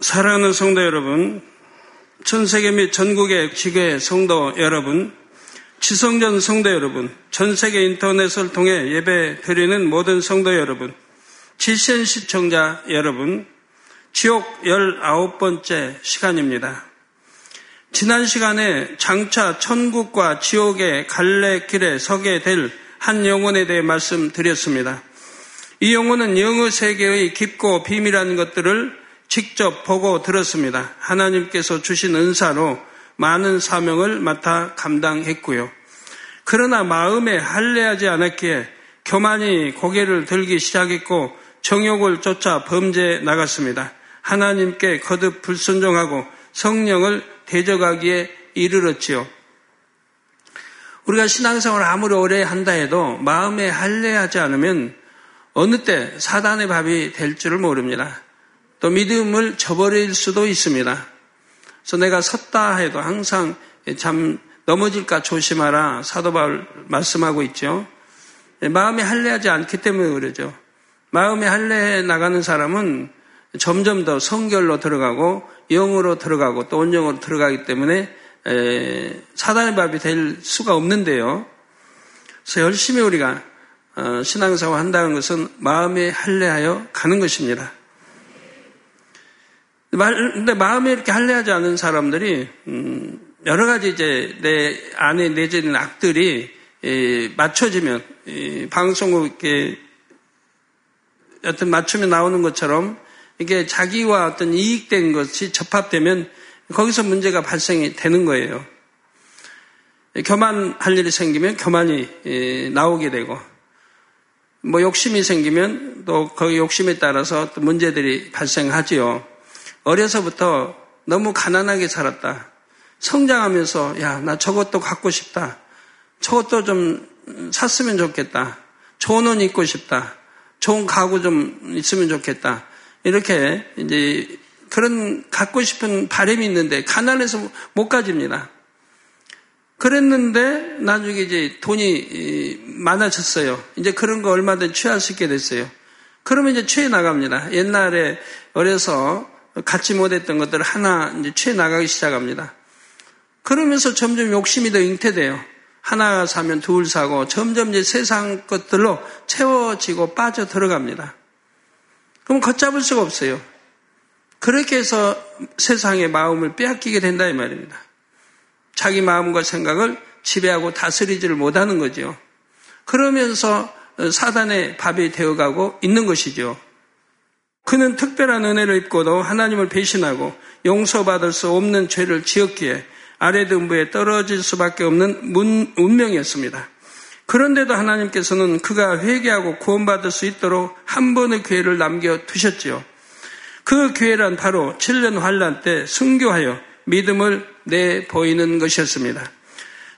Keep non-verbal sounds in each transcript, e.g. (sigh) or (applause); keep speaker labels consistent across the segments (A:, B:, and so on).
A: 사랑하는 성도 여러분, 전 세계 및 전국의 지교의 성도 여러분, 지성전 성도 여러분, 전 세계 인터넷을 통해 예배 드리는 모든 성도 여러분, 지신 시청자 여러분, 지옥 19번째 시간입니다. 지난 시간에 장차 천국과 지옥의 갈래길에 서게 될 한 영혼에 대해 말씀드렸습니다. 이 영혼은 영의 세계의 깊고 비밀한 것들을 직접 보고 들었습니다. 하나님께서 주신 은사로 많은 사명을 맡아 감당했고요. 그러나 마음에 할례하지 않았기에 교만이 고개를 들기 시작했고 정욕을 쫓아 범죄에 나갔습니다. 하나님께 거듭 불순종하고 성령을 대적하기에 이르렀지요. 우리가 신앙생활을 아무리 오래 한다 해도 마음에 할례하지 않으면 어느 때 사단의 밥이 될 줄을 모릅니다. 또 믿음을 저버릴 수도 있습니다. 그래서 내가 섰다 해도 항상 참 넘어질까 조심하라 사도 바울 말씀하고 있죠. 마음에 할례하지 않기 때문에 그러죠. 마음에 할례해 나가는 사람은 점점 더 성결로 들어가고 영으로 들어가고 또 온영으로 들어가기 때문에 사단의 밥이 될 수가 없는데요. 그래서 열심히 우리가 어, 신앙생활 한다는 것은 마음에 할례하여 가는 것입니다. 근데 마음에 이렇게 할례하지 않은 사람들이 음, 여러 가지 이제 내 안에 내재된 악들이 맞춰지면 방송국 이렇게 어떤 맞춤에 나오는 것처럼 이게 자기와 어떤 이익된 것이 접합되면 거기서 문제가 발생이 되는 거예요. 교만할 일이 생기면 교만이 나오게 되고 뭐 욕심이 생기면 또 그 욕심에 따라서 또 문제들이 발생하지요. 어려서부터 너무 가난하게 살았다. 성장하면서 야, 나 저것도 갖고 싶다. 저것도 좀 샀으면 좋겠다. 좋은 옷 입고 싶다. 좋은 가구 좀 있으면 좋겠다. 이렇게 이제 그런 갖고 싶은 바람이 있는데 가난해서 못 가집니다. 그랬는데 나중에 이제 돈이 많아졌어요. 이제 그런 거 얼마든 취할 수 있게 됐어요. 그러면 이제 취해 나갑니다. 옛날에 어려서 갖지 못했던 것들을 하나 이제 취해 나가기 시작합니다. 그러면서 점점 욕심이 더 잉태돼요. 하나 사면 둘 사고 점점 이제 세상 것들로 채워지고 빠져 들어갑니다. 그럼 걷잡을 수가 없어요. 그렇게 해서 세상의 마음을 빼앗기게 된다 이 말입니다. 자기 마음과 생각을 지배하고 다스리지를 못하는 거죠. 그러면서 사단의 밥이 되어가고 있는 것이죠. 그는 특별한 은혜를 입고도 하나님을 배신하고 용서받을 수 없는 죄를 지었기에 아래 등부에 떨어질 수밖에 없는 문, 운명이었습니다. 그런데도 하나님께서는 그가 회개하고 구원받을 수 있도록 한 번의 기회를 남겨 두셨지요. 그 기회란 바로 7년 환란 때 순교하여 믿음을 내 보이는 것이었습니다.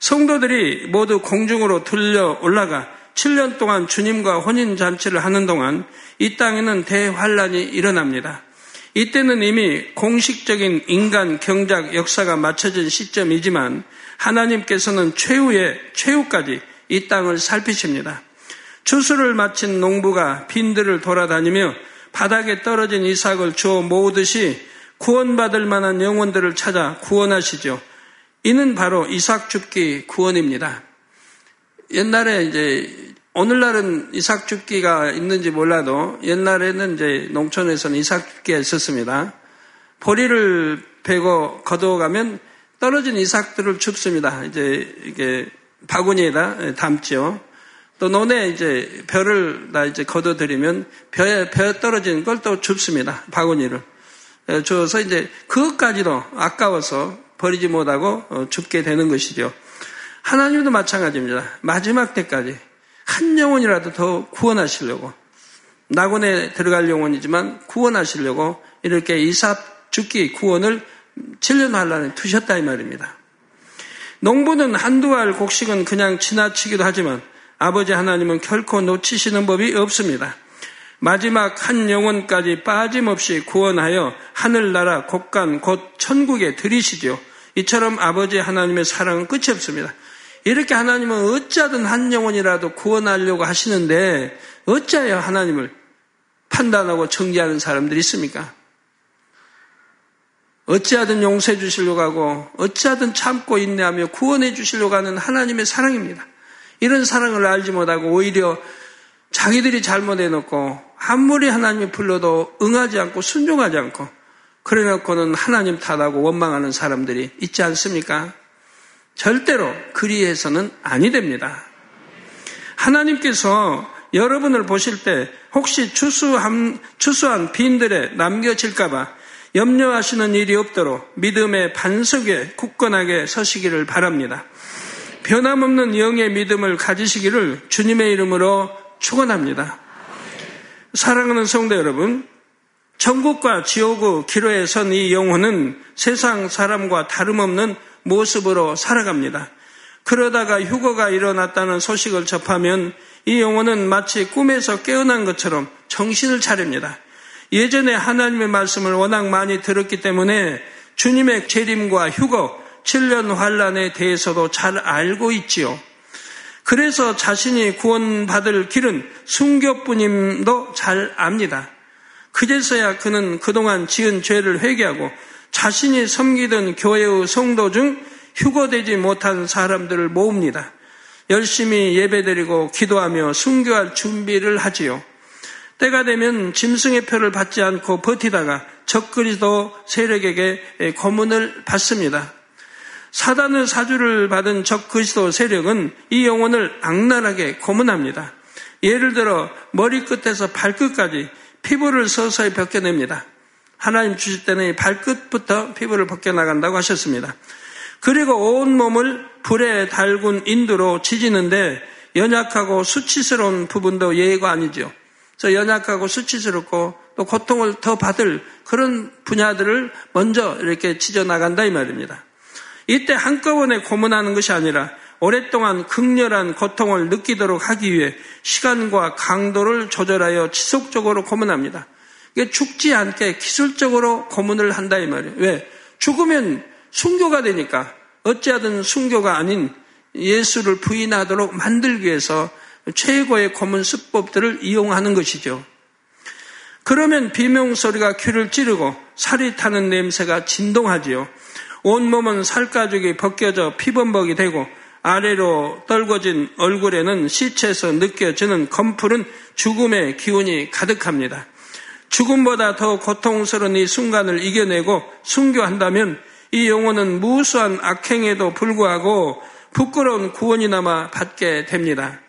A: 성도들이 모두 공중으로 들려 올라가 7년 동안 주님과 혼인 잔치를 하는 동안 이 땅에는 대환란이 일어납니다. 이때는 이미 공식적인 인간 경작 역사가 맞춰진 시점이지만 하나님께서는 최후의 최후까지 이 땅을 살피십니다. 추수를 마친 농부가 빈들을 돌아다니며 바닥에 떨어진 이삭을 주워 모으듯이 구원받을 만한 영혼들을 찾아 구원하시죠. 이는 바로 이삭 죽기 구원입니다. 옛날에 이제 오늘날은 이삭 죽기가 있는지 몰라도 옛날에는 이제 농촌에서는 이삭 죽기가 있었습니다. 보리를 베고 걷어가면 떨어진 이삭들을 줍습니다. 이제 이게 바구니에다 담죠. 또 논에 이제 벼를 다 이제 걷어들이면 벼에 벼 떨어진 걸또 줍습니다. 바구니를 줘서 이제 그것까지도 아까워서 버리지 못하고 어, 줍게 되는 것이죠. 하나님도 마찬가지입니다. 마지막 때까지 한 영혼이라도 더 구원하시려고 낙원에 들어갈 영혼이지만 구원하시려고 이렇게 이삭 죽기 구원을 7년 환란에 두셨다 이 말입니다. 농부는 한두 알 곡식은 그냥 지나치기도 하지만 아버지 하나님은 결코 놓치시는 법이 없습니다. 마지막 한 영혼까지 빠짐없이 구원하여 하늘나라 곳간 곧 천국에 들이시죠. 이처럼 아버지 하나님의 사랑은 끝이 없습니다. 이렇게 하나님은 어찌하든 한 영혼이라도 구원하려고 하시는데 어찌하여 하나님을 판단하고 정지하는 사람들이 있습니까? 어찌하든 용서해 주시려고 하고 어찌하든 참고 인내하며 구원해 주시려고 하는 하나님의 사랑입니다. 이런 사랑을 알지 못하고 오히려 자기들이 잘못해 놓고 아무리 하나님이 불러도 응하지 않고 순종하지 않고 그래 놓고는 하나님 탓하고 원망하는 사람들이 있지 않습니까? 절대로 그리해서는 아니 됩니다. 하나님께서 여러분을 보실 때 혹시 추수한, 추수한 빈들에 남겨질까봐 염려하시는 일이 없도록 믿음의 반석에 굳건하게 서시기를 바랍니다. 변함없는 영의 믿음을 가지시기를 주님의 이름으로 축원합니다. 사랑하는 성도 여러분, 천국과 지옥의 기로에 선 이 영혼은 세상 사람과 다름없는 모습으로 살아갑니다. 그러다가 휴거가 일어났다는 소식을 접하면 이 영혼은 마치 꿈에서 깨어난 것처럼 정신을 차립니다. 예전에 하나님의 말씀을 워낙 많이 들었기 때문에 주님의 재림과 휴거, 7년 환란에 대해서도 잘 알고 있지요. 그래서 자신이 구원받을 길은 순교뿐임도 잘 압니다. 그제서야 그는 그동안 지은 죄를 회개하고 자신이 섬기던 교회의 성도 중 휴거되지 못한 사람들을 모읍니다. 열심히 예배드리고 기도하며 순교할 준비를 하지요. 때가 되면 짐승의 표를 받지 않고 버티다가 적그리도 세력에게 고문을 받습니다. 사단의 사주를 받은 적그리스도 세력은 이 영혼을 악랄하게 고문합니다. 예를 들어 머리끝에서 발끝까지 피부를 서서히 벗겨냅니다. 하나님 주실 때는 발끝부터 피부를 벗겨나간다고 하셨습니다. 그리고 온 몸을 불에 달군 인두로 지지는데 연약하고 수치스러운 부분도 예의가 아니죠. 그래서 연약하고 수치스럽고 또 고통을 더 받을 그런 분야들을 먼저 이렇게 찢어 나간다 이 말입니다. 이때 한꺼번에 고문하는 것이 아니라 오랫동안 극렬한 고통을 느끼도록 하기 위해 시간과 강도를 조절하여 지속적으로 고문합니다. 죽지 않게 기술적으로 고문을 한다 이 말이에요. 왜? 죽으면 순교가 되니까 어찌하든 순교가 아닌 예수를 부인하도록 만들기 위해서 최고의 고문 수법들을 이용하는 것이죠. 그러면 비명소리가 귀를 찌르고 살이 타는 냄새가 진동하지요. 온몸은 살가죽이 벗겨져 피범벅이 되고 아래로 떨궈진 얼굴에는 시체에서 느껴지는 검푸른 죽음의 기운이 가득합니다. 죽음보다 더 고통스러운 이 순간을 이겨내고 순교한다면 이 영혼은 무수한 악행에도 불구하고 부끄러운 구원이나마 받게 됩니다.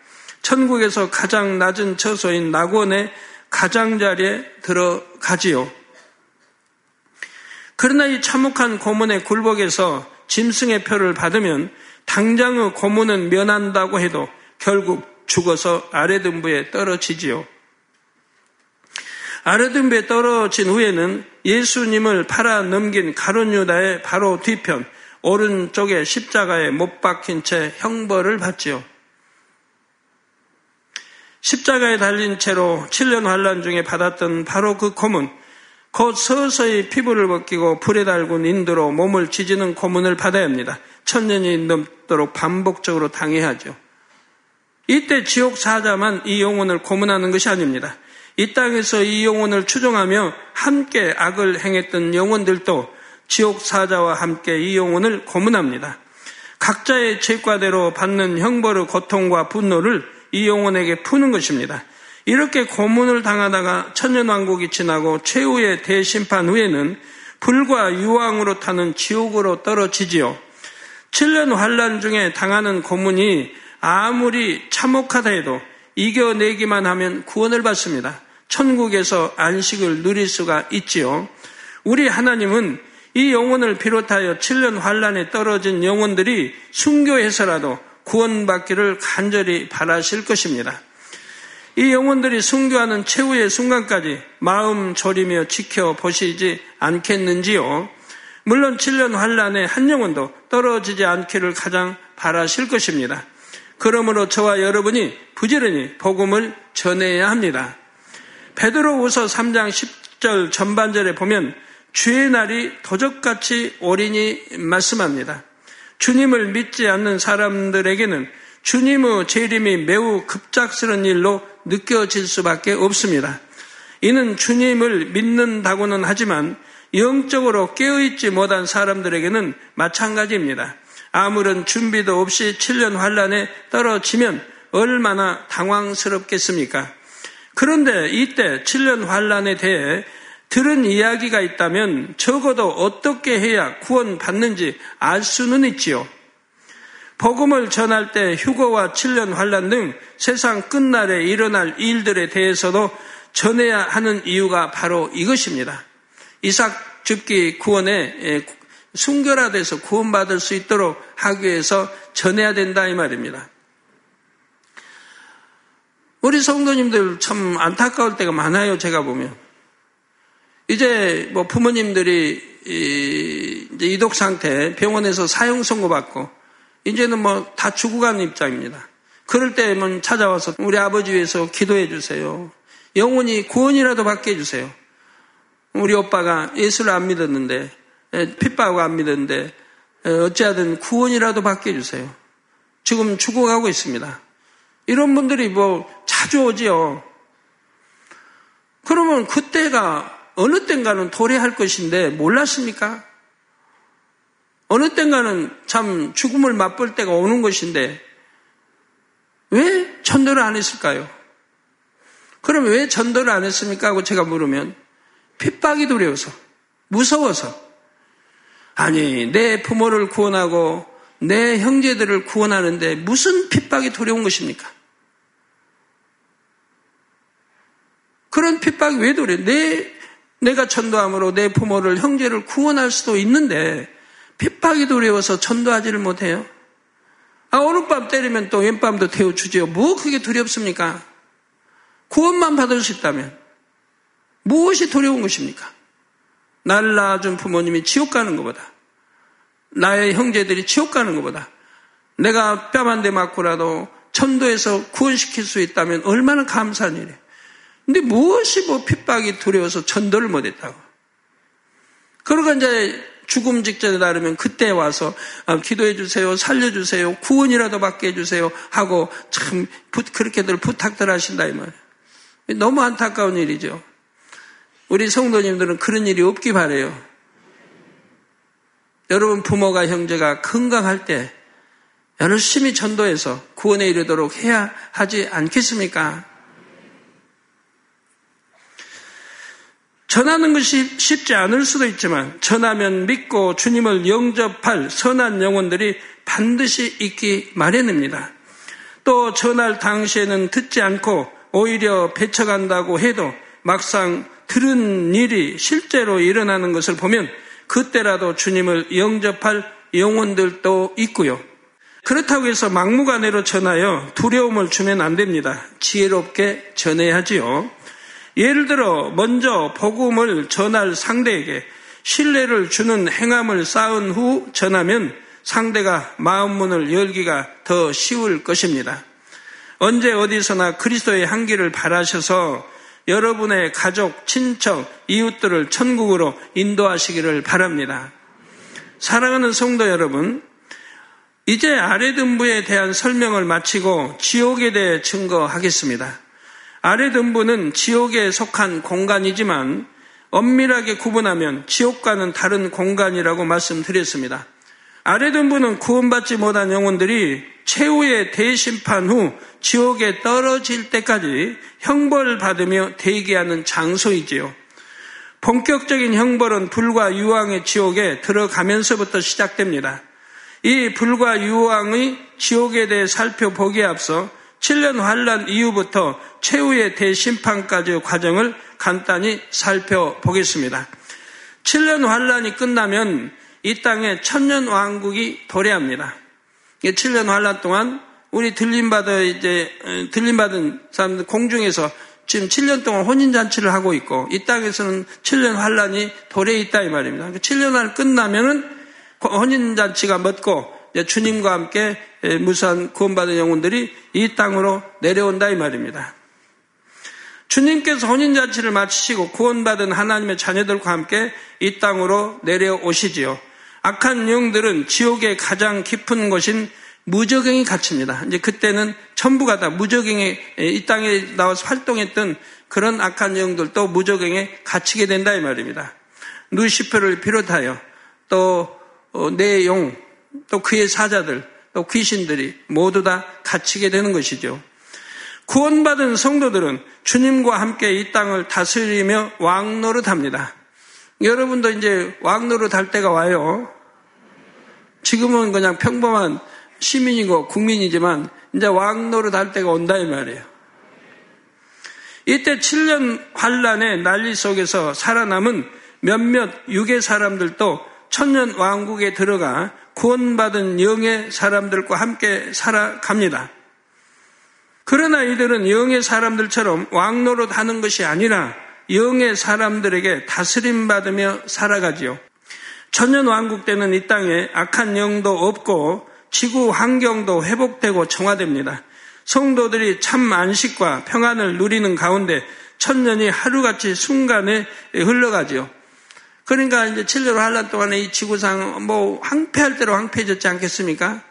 A: 천국에서 가장 낮은 처소인 낙원의 가장자리에 들어가지요. 그러나 이 참혹한 고문의 굴복에서 짐승의 표를 받으면 당장의 고문은 면한다고 해도 결국 죽어서 아래등부에 떨어지지요. 아르든베 떨어진 후에는 예수님을 팔아 넘긴 가론유다의 바로 뒤편 오른쪽에 십자가에 못 박힌 채 형벌을 받지요. 십자가에 달린 채로 7년 환란 중에 받았던 바로 그 고문, 곧 서서히 피부를 벗기고 불에 달군 인도로 몸을 지지는 고문을 받아야 합니다. 천년이 넘도록 반복적으로 당해야 하죠. 이때 지옥 사자만 이 영혼을 고문하는 것이 아닙니다. 이 땅에서 이 영혼을 추종하며 함께 악을 행했던 영혼들도 지옥 사자와 함께 이 영혼을 고문합니다. 각자의 죄과대로 받는 형벌의 고통과 분노를 이 영혼에게 푸는 것입니다. 이렇게 고문을 당하다가 천년왕국이 지나고 최후의 대심판 후에는 불과 유황으로 타는 지옥으로 떨어지지요. 7년 환란 중에 당하는 고문이 아무리 참혹하다 해도 이겨내기만 하면 구원을 받습니다. 천국에서 안식을 누릴 수가 있지요. 우리 하나님은 이 영혼을 비롯하여 7년 환란에 떨어진 영혼들이 순교해서라도 구원받기를 간절히 바라실 것입니다. 이 영혼들이 순교하는 최후의 순간까지 마음 졸이며 지켜보시지 않겠는지요? 물론 7년 환란에 한 영혼도 떨어지지 않기를 가장 바라실 것입니다. 그러므로 저와 여러분이 부지런히 복음을 전해야 합니다. 베드로우서 3장 10절 전반절에 보면 주의 날이 도적같이 오리니 말씀합니다. 주님을 믿지 않는 사람들에게는 주님의 재림이 매우 급작스러운 일로 느껴질 수밖에 없습니다. 이는 주님을 믿는다고는 하지만 영적으로 깨어있지 못한 사람들에게는 마찬가지입니다. 아무런 준비도 없이 7년 환란에 떨어지면 얼마나 당황스럽겠습니까? 그런데 이때 7년 환란에 대해 들은 이야기가 있다면 적어도 어떻게 해야 구원받는지 알 수는 있지요. 복음을 전할 때 휴거와 7년 환란 등 세상 끝날에 일어날 일들에 대해서도 전해야 하는 이유가 바로 이것입니다. 이삭 죽기 구원에 순결화돼서 구원받을 수 있도록 하기 위해서 전해야 된다 이 말입니다. 우리 성도님들 참 안타까울 때가 많아요. 제가 보면 이제 뭐 부모님들이 이제 이독 상태 병원에서 사형 선고 받고 이제는 뭐 다 죽어가는 입장입니다. 그럴 때면 찾아와서 우리 아버지 위해서 기도해 주세요. 영원히 구원이라도 받게 해주세요. 우리 오빠가 예수를 안 믿었는데 핍박하고 안 믿었는데 어찌하든 구원이라도 받게 해주세요. 지금 죽어가고 있습니다. 이런 분들이 뭐 자주 오지요. 그러면 그때가 어느 땐가는 도래할 것인데 몰랐습니까? 어느 땐가는 참 죽음을 맛볼 때가 오는 것인데 왜 전도를 안 했을까요? 그럼 왜 전도를 안 했습니까? 하고 제가 물으면 핍박이 두려워서 무서워서 아니 내 부모를 구원하고 내 형제들을 구원하는데 무슨 핍박이 두려운 것입니까? 그런 핍박이 왜 두려워? 내 내가 전도함으로 내 부모를 형제를 구원할 수도 있는데 핍박이 두려워서 전도하지를 못해요. 아 오늘 밤 때리면 또 왼밤도 태워주지요. 뭐 그게 두렵습니까? 구원만 받을 수 있다면 무엇이 두려운 것입니까? 나를 낳아준 부모님이 지옥 가는 것보다 나의 형제들이 지옥 가는 것보다 내가 뺨 한 대 맞고라도 천도에서 구원시킬 수 있다면 얼마나 감사한 일이에요. 근데 무엇이 뭐 핍박이 두려워서 전도를 못했다고. 그러고 이제 죽음 직전에 나르면 그때 와서 아, 기도해 주세요, 살려 주세요, 구원이라도 받게 해 주세요 하고 참 그렇게들 부탁들 하신다 이 말이에요. 너무 안타까운 일이죠. 우리 성도님들은 그런 일이 없기 바래요. 여러분 부모가 형제가 건강할 때 열심히 전도해서 구원에 이르도록 해야 하지 않겠습니까? 전하는 것이 쉽지 않을 수도 있지만 전하면 믿고 주님을 영접할 선한 영혼들이 반드시 있기 마련입니다. 또 전할 당시에는 듣지 않고 오히려 배쳐간다고 해도 막상 들은 일이 실제로 일어나는 것을 보면 그때라도 주님을 영접할 영혼들도 있고요. 그렇다고 해서 막무가내로 전하여 두려움을 주면 안 됩니다. 지혜롭게 전해야지요. 예를 들어 먼저 복음을 전할 상대에게 신뢰를 주는 행함을 쌓은 후 전하면 상대가 마음 문을 열기가 더 쉬울 것입니다. 언제 어디서나 그리스도의 한기를 바라셔서 여러분의 가족, 친척, 이웃들을 천국으로 인도하시기를 바랍니다. 사랑하는 성도 여러분, 이제 아래등부에 대한 설명을 마치고 지옥에 대해 증거하겠습니다. 아래 등부는 지옥에 속한 공간이지만 엄밀하게 구분하면 지옥과는 다른 공간이라고 말씀드렸습니다. 아래 등부는 구원받지 못한 영혼들이 최후의 대심판 후 지옥에 떨어질 때까지 형벌을 받으며 대기하는 장소이지요. 본격적인 형벌은 불과 유황의 지옥에 들어가면서부터 시작됩니다. 이 불과 유황의 지옥에 대해 살펴보기에 앞서 7년 환란 이후부터 최후의 대심판까지의 과정을 간단히 살펴보겠습니다. 7년 환란이 끝나면 이 땅에 천년 왕국이 도래합니다. 7년 환란 동안 우리 들림받아 이제 어, 들림받은 사람들 공중에서 지금 7년 동안 혼인잔치를 하고 있고 이 땅에서는 7년 환란이 도래 있다 이 말입니다. 7년 환 끝나면은 혼인잔치가 멎고 주님과 함께 무수한 구원받은 영혼들이 이 땅으로 내려온다 이 말입니다. 주님께서 혼인 잔치를 마치시고 구원받은 하나님의 자녀들과 함께 이 땅으로 내려오시지요. 악한 영들은 지옥의 가장 깊은 곳인 무적행이 갇힙니다. 이제 그때는 전부가 다 무적행에 이 땅에 나와서 활동했던 그런 악한 영들도 무적행에 갇히게 된다 이 말입니다. 누시퍼를 비롯하여 또 어, 내용 또 그의 사자들 또 귀신들이 모두 다 갇히게 되는 것이죠. 구원받은 성도들은 주님과 함께 이 땅을 다스리며 왕노릇합니다. 여러분도 이제 왕노릇 할 때가 와요. 지금은 그냥 평범한 시민이고 국민이지만 이제 왕노릇 할 때가 온다 이 말이에요. 이때 7년 환란의 난리 속에서 살아남은 몇몇 육의 사람들도 천년 왕국에 들어가 구원받은 영의 사람들과 함께 살아갑니다. 그러나 이들은 영의 사람들처럼 왕노릇 하는 것이 아니라 영의 사람들에게 다스림 받으며 살아가지요. 천년 왕국 때는 이 땅에 악한 영도 없고 지구 환경도 회복되고 정화됩니다. 성도들이 참 안식과 평안을 누리는 가운데 천년이 하루같이 순간에 흘러가지요. 그러니까 이제 7년 한란 동안에 이 지구상 뭐 황폐할 대로 황폐해졌지 않겠습니까?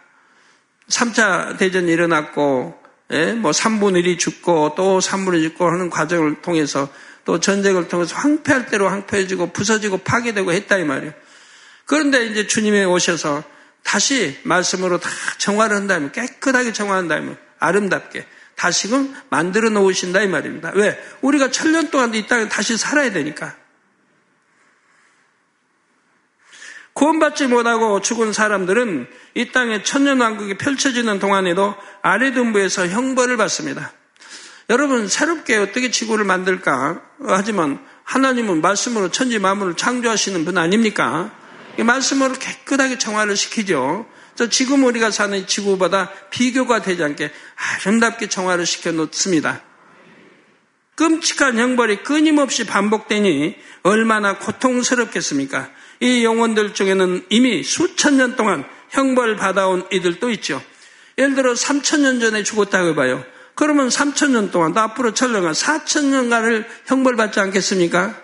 A: 3차 대전이 일어났고, 예? 뭐 3분의 1이 죽고 또 3분의 1이 죽고 하는 과정을 통해서 또 전쟁을 통해서 황폐할 대로 황폐해지고 부서지고 파괴되고 했다 이 말이에요. 그런데 이제 주님이 오셔서 다시 말씀으로 다 정화를 한다면 깨끗하게 정화한다면 아름답게 다시금 만들어 놓으신다 이 말입니다. 왜? 우리가 천년 동안 이 땅에 다시 살아야 되니까. 구원받지 못하고 죽은 사람들은 이 땅에 천년왕국이 펼쳐지는 동안에도 아래등부에서 형벌을 받습니다. 여러분 새롭게 어떻게 지구를 만들까? 하지만 하나님은 말씀으로 천지 만물을 창조하시는 분 아닙니까? 이 말씀으로 깨끗하게 정화를 시키죠. 저 지금 우리가 사는 지구보다 비교가 되지 않게 아름답게 정화를 시켜 놓습니다. 끔찍한 형벌이 끊임없이 반복되니 얼마나 고통스럽겠습니까? 이 영혼들 중에는 이미 수천 년 동안 형벌 받아온 이들도 있죠. 예를 들어 3천 년 전에 죽었다고 해봐요. 그러면 3천 년 동안 또 앞으로 천년간 4천 년간을 형벌 받지 않겠습니까?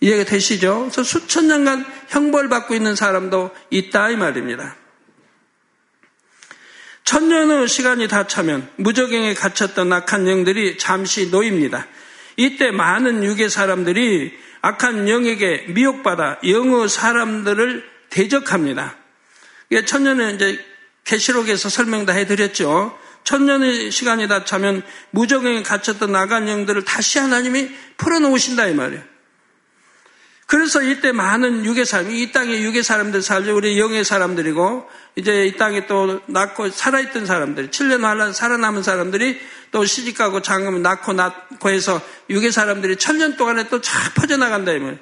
A: 이해가 되시죠? 그래서 수천 년간 형벌 받고 있는 사람도 있다 이 말입니다. 천년의 시간이 다 차면 무적행에 갇혔던 악한 영들이 잠시 놓입니다. 이때 많은 유괴 사람들이 악한 영에게 미혹받아 영의 사람들을 대적합니다. 천년은 이제 계시록에서 설명 다 해드렸죠. 천년의 시간이 다 차면 무적행에 갇혔던 악한 영들을 다시 하나님이 풀어놓으신다 이 말이에요. 그래서 이때 많은 유괴 사람, 이 땅에 유괴 사람들 살죠. 우리 영의 사람들이고, 이제 이 땅에 또 낳고 살아있던 사람들, 7년 환란 살아남은 사람들이 또 시집가고 장가면 낳고 낳고 해서 유괴 사람들이 천년 동안에 또 쫙 퍼져나간다, 이면.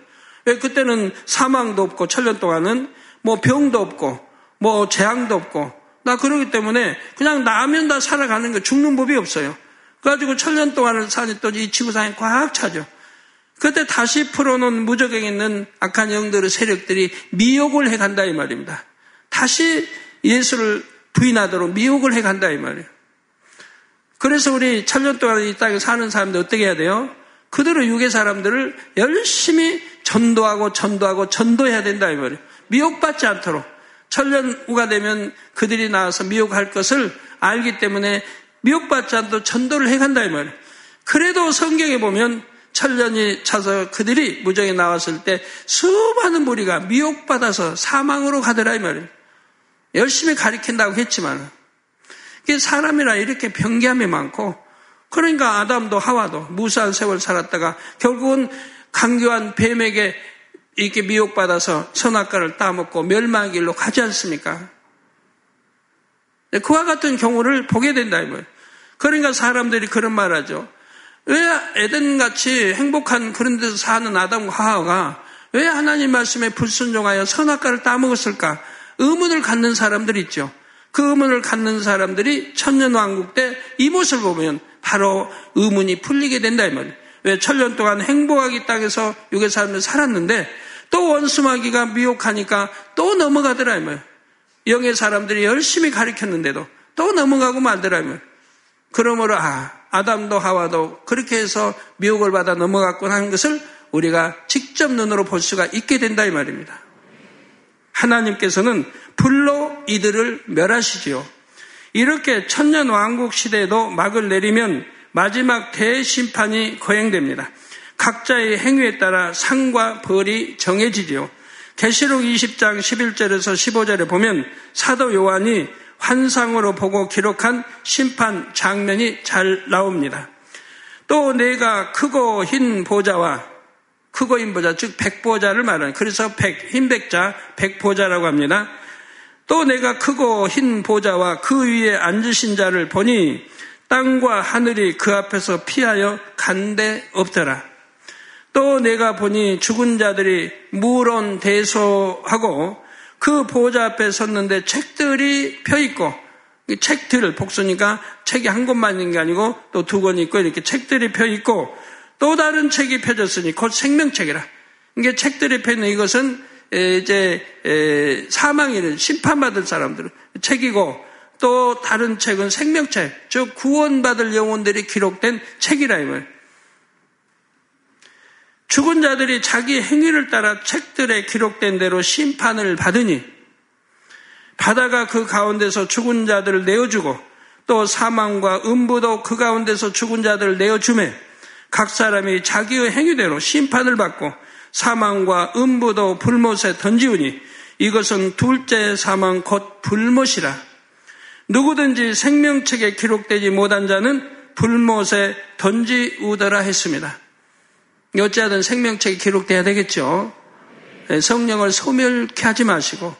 A: 왜 그때는 사망도 없고, 천년 동안은 뭐 병도 없고, 뭐 재앙도 없고, 나 그러기 때문에 그냥 나면 다 살아가는 거 죽는 법이 없어요. 그래가지고 천년 동안을 사니 또 이 지구상에 꽉 차죠. 그때 다시 풀어놓은 무적에 있는 악한 영들의 세력들이 미혹을 해간다 이 말입니다. 다시 예수를 부인하도록 미혹을 해 간다 이 말이에요. 그래서 우리 천년 동안 이 땅에 사는 사람들 어떻게 해야 돼요? 그대로 유괴 사람들을 열심히 전도하고 전도하고 전도해야 된다 이 말이에요. 미혹받지 않도록 천년 후가 되면 그들이 나와서 미혹할 것을 알기 때문에 미혹받지 않도록 전도를 해간다 이 말이에요. 그래도 성경에 보면 천년이 차서 그들이 무정에 나왔을 때 수많은 무리가 미혹받아서 사망으로 가더라 이 말이에요. 열심히 가리킨다고 했지만 사람이라 이렇게 병기함이 많고 그러니까 아담도 하와도 무수한 세월 살았다가 결국은 강교한 뱀에게 이렇게 미혹받아서 선악과를 따먹고 멸망의 길로 가지 않습니까? 그와 같은 경우를 보게 된다 이 말이에요. 그러니까 사람들이 그런 말 하죠. 왜 에덴같이 행복한 그런 데서 사는 아담과 하와가 왜 하나님 말씀에 불순종하여 선악과를 따먹었을까? 의문을 갖는 사람들이 있죠. 그 의문을 갖는 사람들이 천년왕국 때 이 모습을 보면 바로 의문이 풀리게 된다 이 말이에요. 왜 천년 동안 행복하기 땅에서 육의 사람들 살았는데 또 원수마귀가 미혹하니까 또 넘어가더라 이 말이에요. 영의 사람들이 열심히 가르쳤는데도 또 넘어가고 말더라 이 말이에요. 그러므로 아 아담도 하와도 그렇게 해서 미혹을 받아 넘어갔구나 하는 것을 우리가 직접 눈으로 볼 수가 있게 된다 이 말입니다. 하나님께서는 불로 이들을 멸하시지요. 이렇게 천년 왕국 시대에도 막을 내리면 마지막 대심판이 거행됩니다. 각자의 행위에 따라 상과 벌이 정해지지요. 계시록 20장 11절에서 15절에 보면 사도 요한이 환상으로 보고 기록한 심판 장면이 잘 나옵니다. 또 내가 크고 흰 보좌와 크고 흰 보좌, 즉 백보좌를 말하는 그래서 백, 흰 백자, 백보좌라고 합니다. 또 내가 크고 흰 보좌와 그 위에 앉으신 자를 보니 땅과 하늘이 그 앞에서 피하여 간데 없더라. 또 내가 보니 죽은 자들이 무론 대소하고 그 보좌 앞에 섰는데 책들이 펴 있고 책들 복수니까 책이 한 권만 있는 게 아니고 또 두 권 있고 이렇게 책들이 펴 있고 또 다른 책이 펴졌으니 곧 생명책이라. 이게 책들이 펴 있는 이것은 이제 사망이는 심판받을 사람들은 책이고 또 다른 책은 생명책, 즉 구원받을 영혼들이 기록된 책이라 이 말. 죽은 자들이 자기 행위를 따라 책들에 기록된 대로 심판을 받으니 바다가 그 가운데서 죽은 자들을 내어주고 또 사망과 음부도 그 가운데서 죽은 자들을 내어주매 각 사람이 자기의 행위대로 심판을 받고 사망과 음부도 불못에 던지우니 이것은 둘째 사망 곧 불못이라 누구든지 생명책에 기록되지 못한 자는 불못에 던지우더라 했습니다. 어찌하든 생명책에 기록돼야 되겠죠. 예, 성령을 소멸케 하지 마시고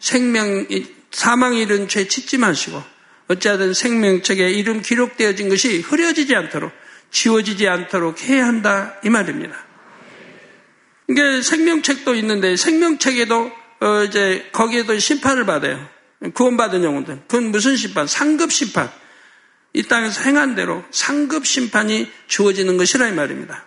A: 생명 사망이 이른 죄 짓지 마시고 어찌하든 생명책에 이름 기록되어진 것이 흐려지지 않도록 지워지지 않도록 해야 한다 이 말입니다. 이게 생명책도 있는데 생명책에도 어 이제 거기에도 심판을 받아요. 구원받은 영혼들. 그건 무슨 심판? 상급 심판. 이 땅에서 행한 대로 상급 심판이 주어지는 것이라 이 말입니다.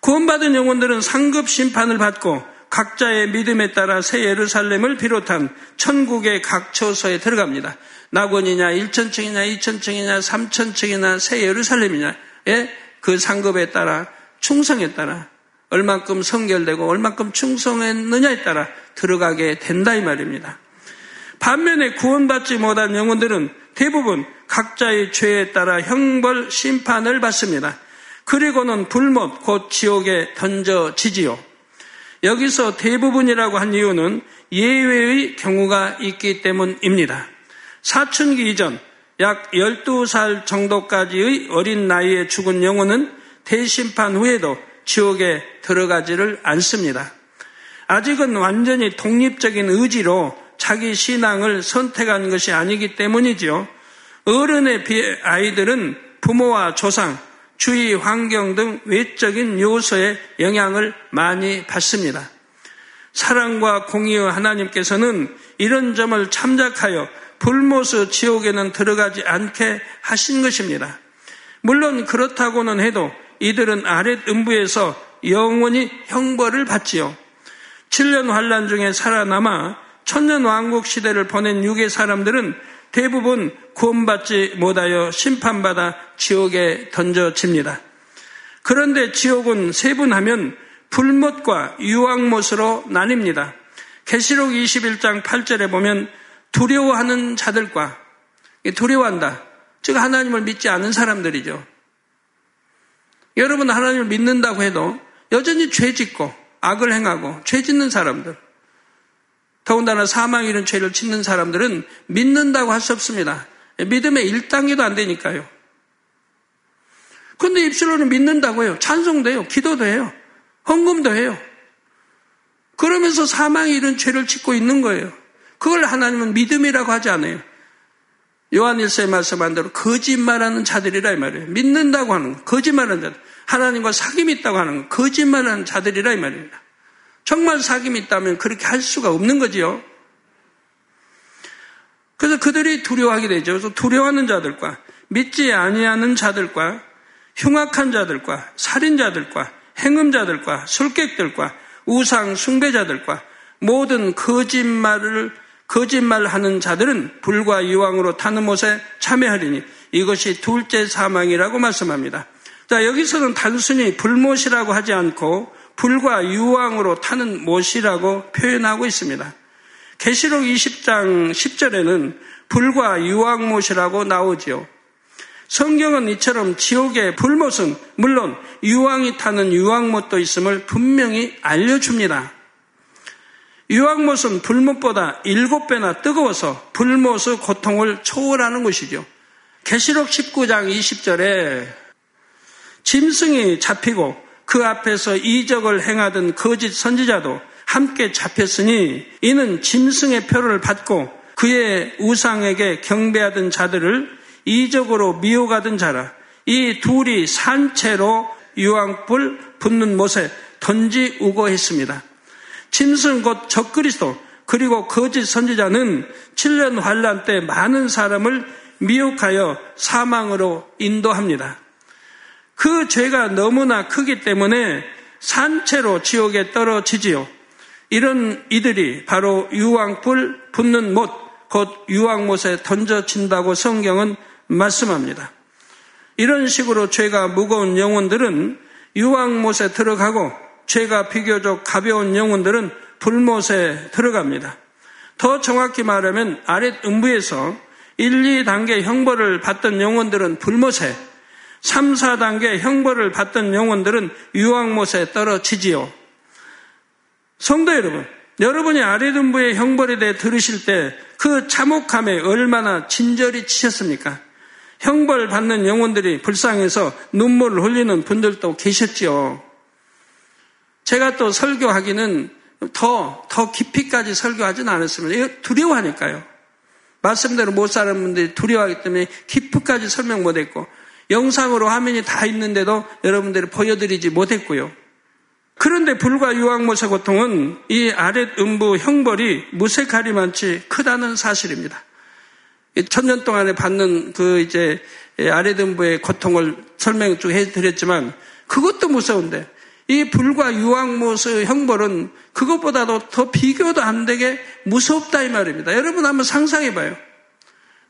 A: 구원받은 영혼들은 상급 심판을 받고 각자의 믿음에 따라 새 예루살렘을 비롯한 천국의 각 처소에 들어갑니다. 낙원이냐, 1천층이냐, 2천층이냐, 3천층이나 새 예루살렘이냐의 그 상급에 따라 충성에 따라 얼만큼 성결되고 얼만큼 충성했느냐에 따라 들어가게 된다 이 말입니다. 반면에 구원받지 못한 영혼들은 대부분 각자의 죄에 따라 형벌 심판을 받습니다. 그리고는 불못 곧 지옥에 던져지지요. 여기서 대부분이라고 한 이유는 예외의 경우가 있기 때문입니다. 사춘기 이전 약 12살 정도까지의 어린 나이에 죽은 영혼은 대심판 후에도 지옥에 들어가지를 않습니다. 아직은 완전히 독립적인 의지로 자기 신앙을 선택한 것이 아니기 때문이지요. 어른의 아이들은 부모와 조상, 주위 환경 등 외적인 요소의 영향을 많이 받습니다. 사랑과 공의의 하나님께서는 이런 점을 참작하여 불모스 지옥에는 들어가지 않게 하신 것입니다. 물론 그렇다고는 해도 이들은 아랫 음부에서 영원히 형벌을 받지요. 7년 환란 중에 살아남아 천년 왕국 시대를 보낸 육의 사람들은 대부분 구원받지 못하여 심판받아 지옥에 던져집니다. 그런데 지옥은 세분하면 불못과 유황못으로 나뉩니다. 계시록 21장 8절에 보면 두려워하는 자들과 두려워한다. 즉 하나님을 믿지 않은 사람들이죠. 여러분 하나님을 믿는다고 해도 여전히 죄 짓고 악을 행하고 죄 짓는 사람들 더군다나 사망 이런 죄를 짓는 사람들은 믿는다고 할 수 없습니다. 믿음의 일단계도 안 되니까요. 근데 입술로는 믿는다고 해요. 찬송도 해요. 기도도 해요. 헌금도 해요. 그러면서 사망이 이런 죄를 짓고 있는 거예요. 그걸 하나님은 믿음이라고 하지 않아요. 요한일서에 말씀한 대로 거짓말하는 자들이라 이 말이에요. 믿는다고 하는 거, 거짓말하는 자들. 하나님과 사귐이 있다고 하는 거, 거짓말하는 자들이라 이 말입니다. 정말 사귐이 있다면 그렇게 할 수가 없는 거지요. 그래서 그들이 두려워하게 되죠. 그래서 두려워하는 자들과 믿지 아니하는 자들과 흉악한 자들과 살인자들과 행음자들과 술객들과 우상 숭배자들과 모든 거짓말을 거짓말하는 자들은 불과 이왕으로 타는 못에 참여하리니 이것이 둘째 사망이라고 말씀합니다. 자 여기서는 단순히 불못이라고 하지 않고 불과 유황으로 타는 못이라고 표현하고 있습니다. 계시록 20장 10절에는 불과 유황못이라고 나오지요. 성경은 이처럼 지옥의 불못은 물론 유황이 타는 유황못도 있음을 분명히 알려줍니다. 유황못은 불못보다 일곱 배나 뜨거워서 불못의 고통을 초월하는 것이죠. 계시록 19장 20절에 짐승이 잡히고 그 앞에서 이적을 행하던 거짓 선지자도 함께 잡혔으니 이는 짐승의 표를 받고 그의 우상에게 경배하던 자들을 이적으로 미혹하던 자라. 이 둘이 산채로 유황불 붙는 못에 던지우고 했습니다. 짐승 곧 적그리스도 그리고 거짓 선지자는 7년 환란 때 많은 사람을 미혹하여 사망으로 인도합니다. 그 죄가 너무나 크기 때문에 산채로 지옥에 떨어지지요. 이런 이들이 바로 유황불 붙는 못, 곧 유황못에 던져진다고 성경은 말씀합니다. 이런 식으로 죄가 무거운 영혼들은 유황못에 들어가고 죄가 비교적 가벼운 영혼들은 불못에 들어갑니다. 더 정확히 말하면 아랫 음부에서 1, 2단계 형벌을 받던 영혼들은 불못에 3, 4단계 형벌을 받던 영혼들은 유황못에 떨어지지요. 성도 여러분, 여러분이 아래등부의 형벌에 대해 들으실 때 그 참혹함에 얼마나 진절이 치셨습니까? 형벌 받는 영혼들이 불쌍해서 눈물을 흘리는 분들도 계셨지요. 제가 또 설교하기는 더, 더 깊이까지 설교하지는 않았습니다. 두려워하니까요. 말씀대로 못 사는 분들이 두려워하기 때문에 깊이까지 설명 못 했고, 영상으로 화면이 다 있는데도 여러분들이 보여드리지 못했고요. 그런데 불과 유황모세 고통은 이 아랫 음부 형벌이 무색하리만치 크다는 사실입니다. 천년 동안에 받는 그 이제 아랫 음부의 고통을 설명 쭉 해드렸지만 그것도 무서운데 이 불과 유황모세 형벌은 그것보다도 더 비교도 안 되게 무섭다 이 말입니다. 여러분 한번 상상해 봐요.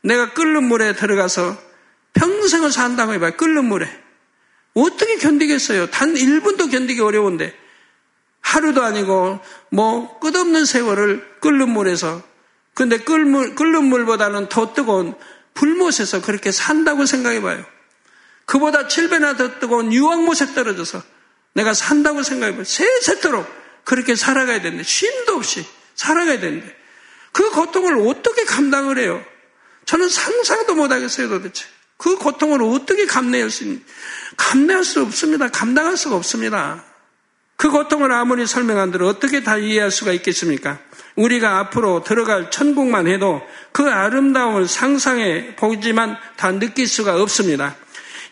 A: 내가 끓는 물에 들어가서 평생을 산다고 해봐요. 끓는 물에. 어떻게 견디겠어요? 단 1분도 견디기 어려운데 하루도 아니고 뭐 끝없는 세월을 끓는 물에서 근데 끓물, 끓는 물보다는 더 뜨거운 불못에서 그렇게 산다고 생각해 봐요. 그보다 7배나 더 뜨거운 유황못에 떨어져서 내가 산다고 생각해 봐요. 세세토록 그렇게 살아가야 되는데 쉼도 없이 살아가야 되는데 그 고통을 어떻게 감당을 해요? 저는 상상도 못 하겠어요 도대체. 그 고통을 어떻게 감내할 수 있는, 감내할 수 없습니다. 감당할 수가 없습니다. 그 고통을 아무리 설명한들 어떻게 다 이해할 수가 있겠습니까? 우리가 앞으로 들어갈 천국만 해도 그 아름다운 상상해 보지만 다 느낄 수가 없습니다.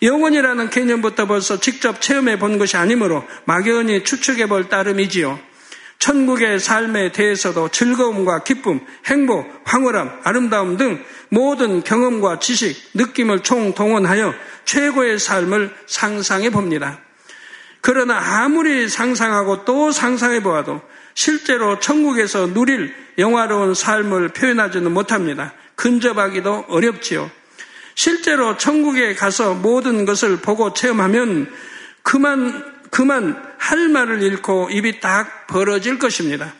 A: 영혼이라는 개념부터 벌써 직접 체험해 본 것이 아니므로 막연히 추측해 볼 따름이지요. 천국의 삶에 대해서도 즐거움과 기쁨, 행복, 황홀함, 아름다움 등 모든 경험과 지식, 느낌을 총동원하여 최고의 삶을 상상해 봅니다. 그러나 아무리 상상하고 또 상상해 보아도 실제로 천국에서 누릴 영화로운 삶을 표현하지는 못합니다. 근접하기도 어렵지요. 실제로 천국에 가서 모든 것을 보고 체험하면 그만, 그만 할 말을 잃고 입이 딱 벌어질 것입니다.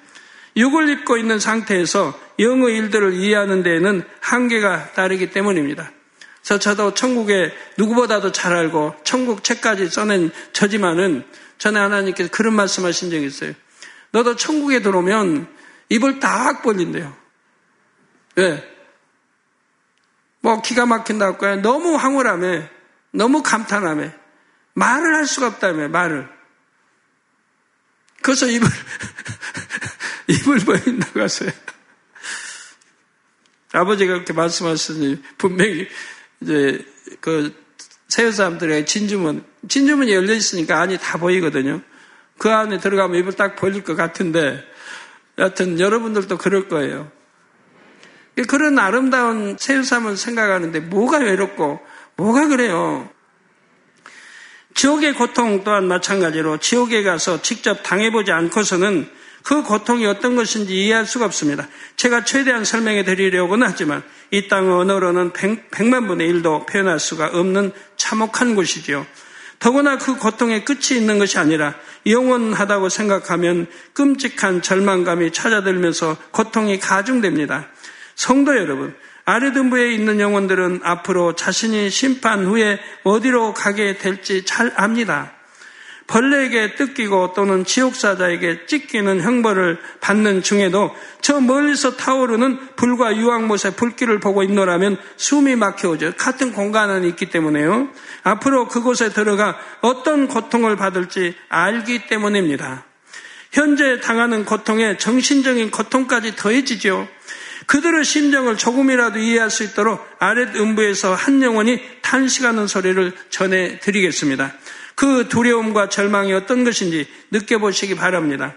A: 육을 입고 있는 상태에서 영의 일들을 이해하는 데에는 한계가 따르기 때문입니다. 저도 천국에 누구보다도 잘 알고 천국 책까지 써낸 저지만은 전에 하나님께서 그런 말씀하신 적이 있어요. 너도 천국에 들어오면 입을 딱 벌린대요. 왜? 뭐 기가 막힌다고 할까요? 너무 황홀함에, 너무 감탄함에, 말을 할 수가 없다며, 말을. 그래서 입을, (laughs) 입을 벌린다고 하세요. 아버지가 그렇게 말씀하시니 분명히 이제 그 세우 사람들의 진주문, 진주문이 열려 있으니까 안이 다 보이거든요. 그 안에 들어가면 입을 딱 벌릴 것 같은데, 여하튼 여러분들도 그럴 거예요. 그런 아름다운 세우삼을 생각하는데 뭐가 외롭고 뭐가 그래요? 지옥의 고통 또한 마찬가지로 지옥에 가서 직접 당해보지 않고서는 그 고통이 어떤 것인지 이해할 수가 없습니다. 제가 최대한 설명해 드리려고는 하지만 이 땅의 언어로는 백, 만 분의 일도 표현할 수가 없는 참혹한 곳이지요. 더구나 그 고통의 끝이 있는 것이 아니라 영원하다고 생각하면 끔찍한 절망감이 찾아들면서 고통이 가중됩니다. 성도 여러분, 아르든부에 있는 영혼들은 앞으로 자신이 심판 후에 어디로 가게 될지 잘 압니다. 벌레에게 뜯기고 또는 지옥사자에게 찢기는 형벌을 받는 중에도 저 멀리서 타오르는 불과 유황못의 불길을 보고 있노라면 숨이 막혀오죠. 같은 공간은 있기 때문에요. 앞으로 그곳에 들어가 어떤 고통을 받을지 알기 때문입니다. 현재 당하는 고통에 정신적인 고통까지 더해지죠. 그들의 심정을 조금이라도 이해할 수 있도록 아랫 음부에서 한 영혼이 탄식하는 소리를 전해 드리겠습니다. 그 두려움과 절망이 어떤 것인지 느껴보시기 바랍니다.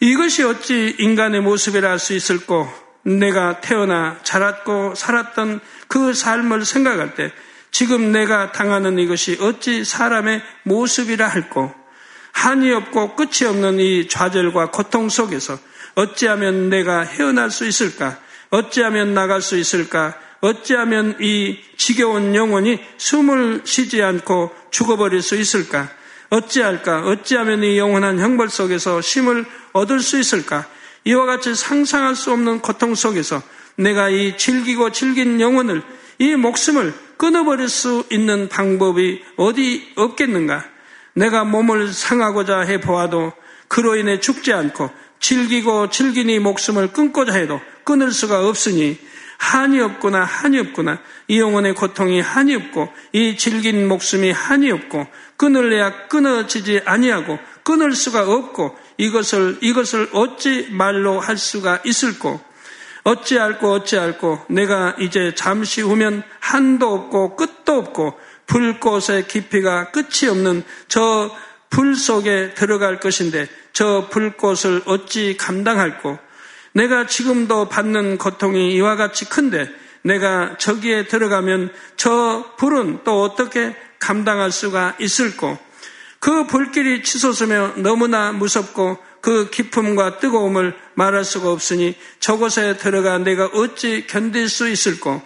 A: 이것이 어찌 인간의 모습이라 할 수 있을꼬? 내가 태어나 자랐고 살았던 그 삶을 생각할 때 지금 내가 당하는 이것이 어찌 사람의 모습이라 할꼬? 한이 없고 끝이 없는 이 좌절과 고통 속에서 어찌하면 내가 헤어날 수 있을까? 어찌하면 나갈 수 있을까? 어찌하면 이 지겨운 영혼이 숨을 쉬지 않고 죽어버릴 수 있을까? 어찌할까? 어찌하면 이 영원한 형벌 속에서 쉼을 얻을 수 있을까? 이와 같이 상상할 수 없는 고통 속에서 내가 이 질기고 질긴 영혼을, 이 목숨을 끊어버릴 수 있는 방법이 어디 없겠는가? 내가 몸을 상하고자 해 보아도 그로 인해 죽지 않고 질긴 이 목숨을 끊고자 해도 끊을 수가 없으니 한이 없구나, 한이 없구나. 이 영혼의 고통이 한이 없고, 이 질긴 목숨이 한이 없고, 끊을래야 끊어지지 아니하고, 끊을 수가 없고, 이것을, 이것을 어찌 말로 할 수가 있을꼬? 어찌할꼬, 어찌할꼬, 내가 이제 잠시 후면 한도 없고, 끝도 없고, 불꽃의 깊이가 끝이 없는 저 불 속에 들어갈 것인데, 저 불꽃을 어찌 감당할꼬? 내가 지금도 받는 고통이 이와 같이 큰데 내가 저기에 들어가면 저 불은 또 어떻게 감당할 수가 있을꼬? 그 불길이 치솟으며 너무나 무섭고 그 기품과 뜨거움을 말할 수가 없으니 저곳에 들어가 내가 어찌 견딜 수 있을꼬?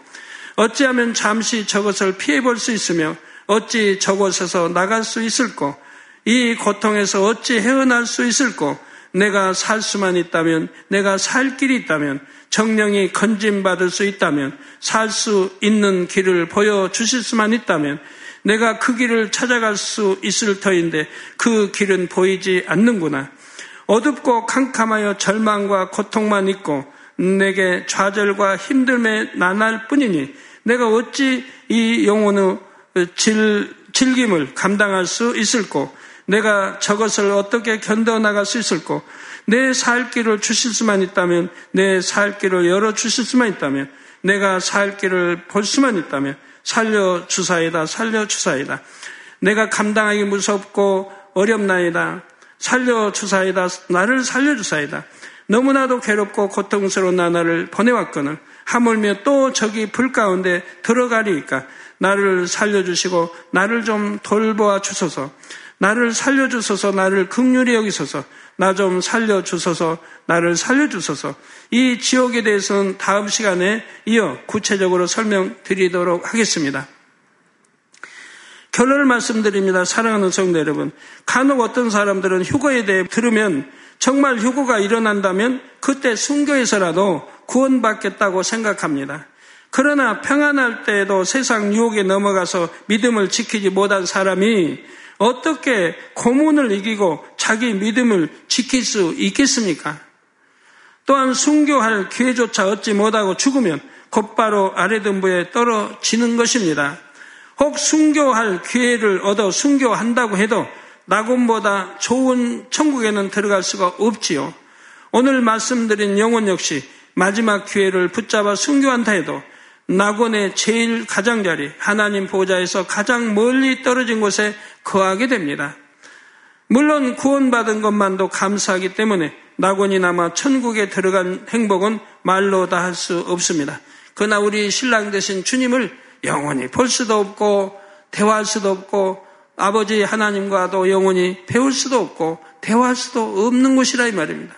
A: 어찌하면 잠시 저것을 피해 볼 수 있으며 어찌 저곳에서 나갈 수 있을꼬? 이 고통에서 어찌 헤어날 수 있을꼬? 내가 살 수만 있다면, 내가 살 길이 있다면, 정령이 건진받을 수 있다면, 살 수 있는 길을 보여주실 수만 있다면, 내가 그 길을 찾아갈 수 있을 터인데 그 길은 보이지 않는구나. 어둡고 캄캄하여 절망과 고통만 있고 내게 좌절과 힘듦에 난할 뿐이니 내가 어찌 이 영혼의 질, 질김을 감당할 수 있을꼬? 내가 저것을 어떻게 견뎌나갈 수 있을까? 내 살 길을 주실 수만 있다면, 내 살 길을 열어주실 수만 있다면, 내가 살 길을 볼 수만 있다면, 살려주사이다, 살려주사이다. 내가 감당하기 무섭고 어렵나이다. 살려주사이다, 나를 살려주사이다. 너무나도 괴롭고 고통스러운 나날을 보내왔거늘 하물며 또 저기 불 가운데 들어가리니까 나를 살려주시고 나를 좀 돌보아 주소서. 나를 살려주소서, 나를 극률히 여기소서, 나 좀 살려주소서, 나를 살려주소서. 이 지옥에 대해서는 다음 시간에 이어 구체적으로 설명드리도록 하겠습니다. 결론을 말씀드립니다. 사랑하는 성도 여러분. 간혹 어떤 사람들은 휴거에 대해 들으면 정말 휴거가 일어난다면 그때 순교해서라도 구원받겠다고 생각합니다. 그러나 평안할 때에도 세상 유혹에 넘어가서 믿음을 지키지 못한 사람이 어떻게 고문을 이기고 자기 믿음을 지킬 수 있겠습니까? 또한 순교할 기회조차 얻지 못하고 죽으면 곧바로 아래등부에 떨어지는 것입니다. 혹 순교할 기회를 얻어 순교한다고 해도 낙원보다 좋은 천국에는 들어갈 수가 없지요. 오늘 말씀드린 영혼 역시 마지막 기회를 붙잡아 순교한다 해도 낙원의 제일 가장자리, 하나님 보좌에서 가장 멀리 떨어진 곳에 거하게 됩니다. 물론 구원받은 것만도 감사하기 때문에 낙원이 남아 천국에 들어간 행복은 말로 다 할 수 없습니다. 그러나 우리 신랑 되신 주님을 영원히 볼 수도 없고 대화할 수도 없고 아버지 하나님과도 영원히 배울 수도 없고 대화할 수도 없는 곳이라 이 말입니다.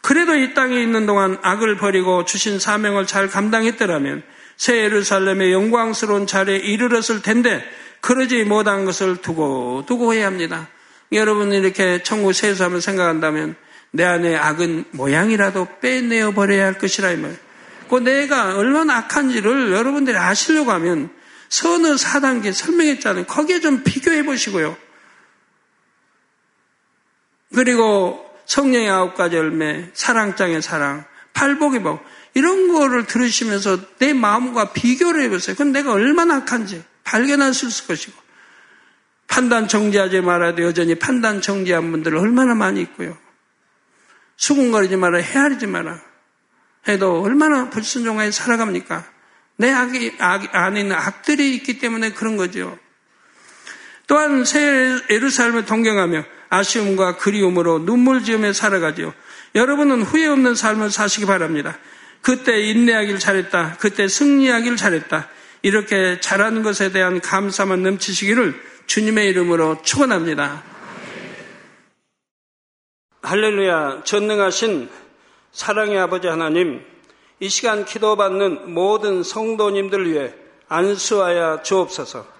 A: 그래도 이 땅에 있는 동안 악을 버리고 주신 사명을 잘 감당했더라면 새 예루살렘의 영광스러운 자리에 이르렀을 텐데 그러지 못한 것을 두고 두고 해야 합니다. 여러분 이렇게 천국 세수하면 생각한다면 내 안에 악은 모양이라도 빼내어 버려야 할 것이라 이 말. 그 내가 얼마나 악한지를 여러분들이 아시려고 하면 서너 4단계 설명했잖아요. 거기에 좀 비교해 보시고요. 그리고 성령의 아홉 가지 열매, 사랑장의 사랑, 팔복의 복, 이런 거를 들으시면서 내 마음과 비교를 해보세요. 그럼 내가 얼마나 악한지 발견할 수 있을 것이고, 판단 정지하지 말아도 여전히 판단 정지한 분들 얼마나 많이 있고요. 수군거리지 마라, 헤아리지 마라. 해도 얼마나 불순종하게 살아갑니까? 내 악이, 악, 안에 있는 악들이 있기 때문에 그런 거죠. 또한 새 예루살렘을 동경하며 아쉬움과 그리움으로 눈물 지으며 살아가지요. 여러분은 후회 없는 삶을 사시기 바랍니다. 그때 인내하길 잘했다. 그때 승리하길 잘했다. 이렇게 잘하는 것에 대한 감사만 넘치시기를 주님의 이름으로 축원합니다. 할렐루야 전능하신 사랑의 아버지 하나님 이 시간 기도받는 모든 성도님들 위해 안수하여 주옵소서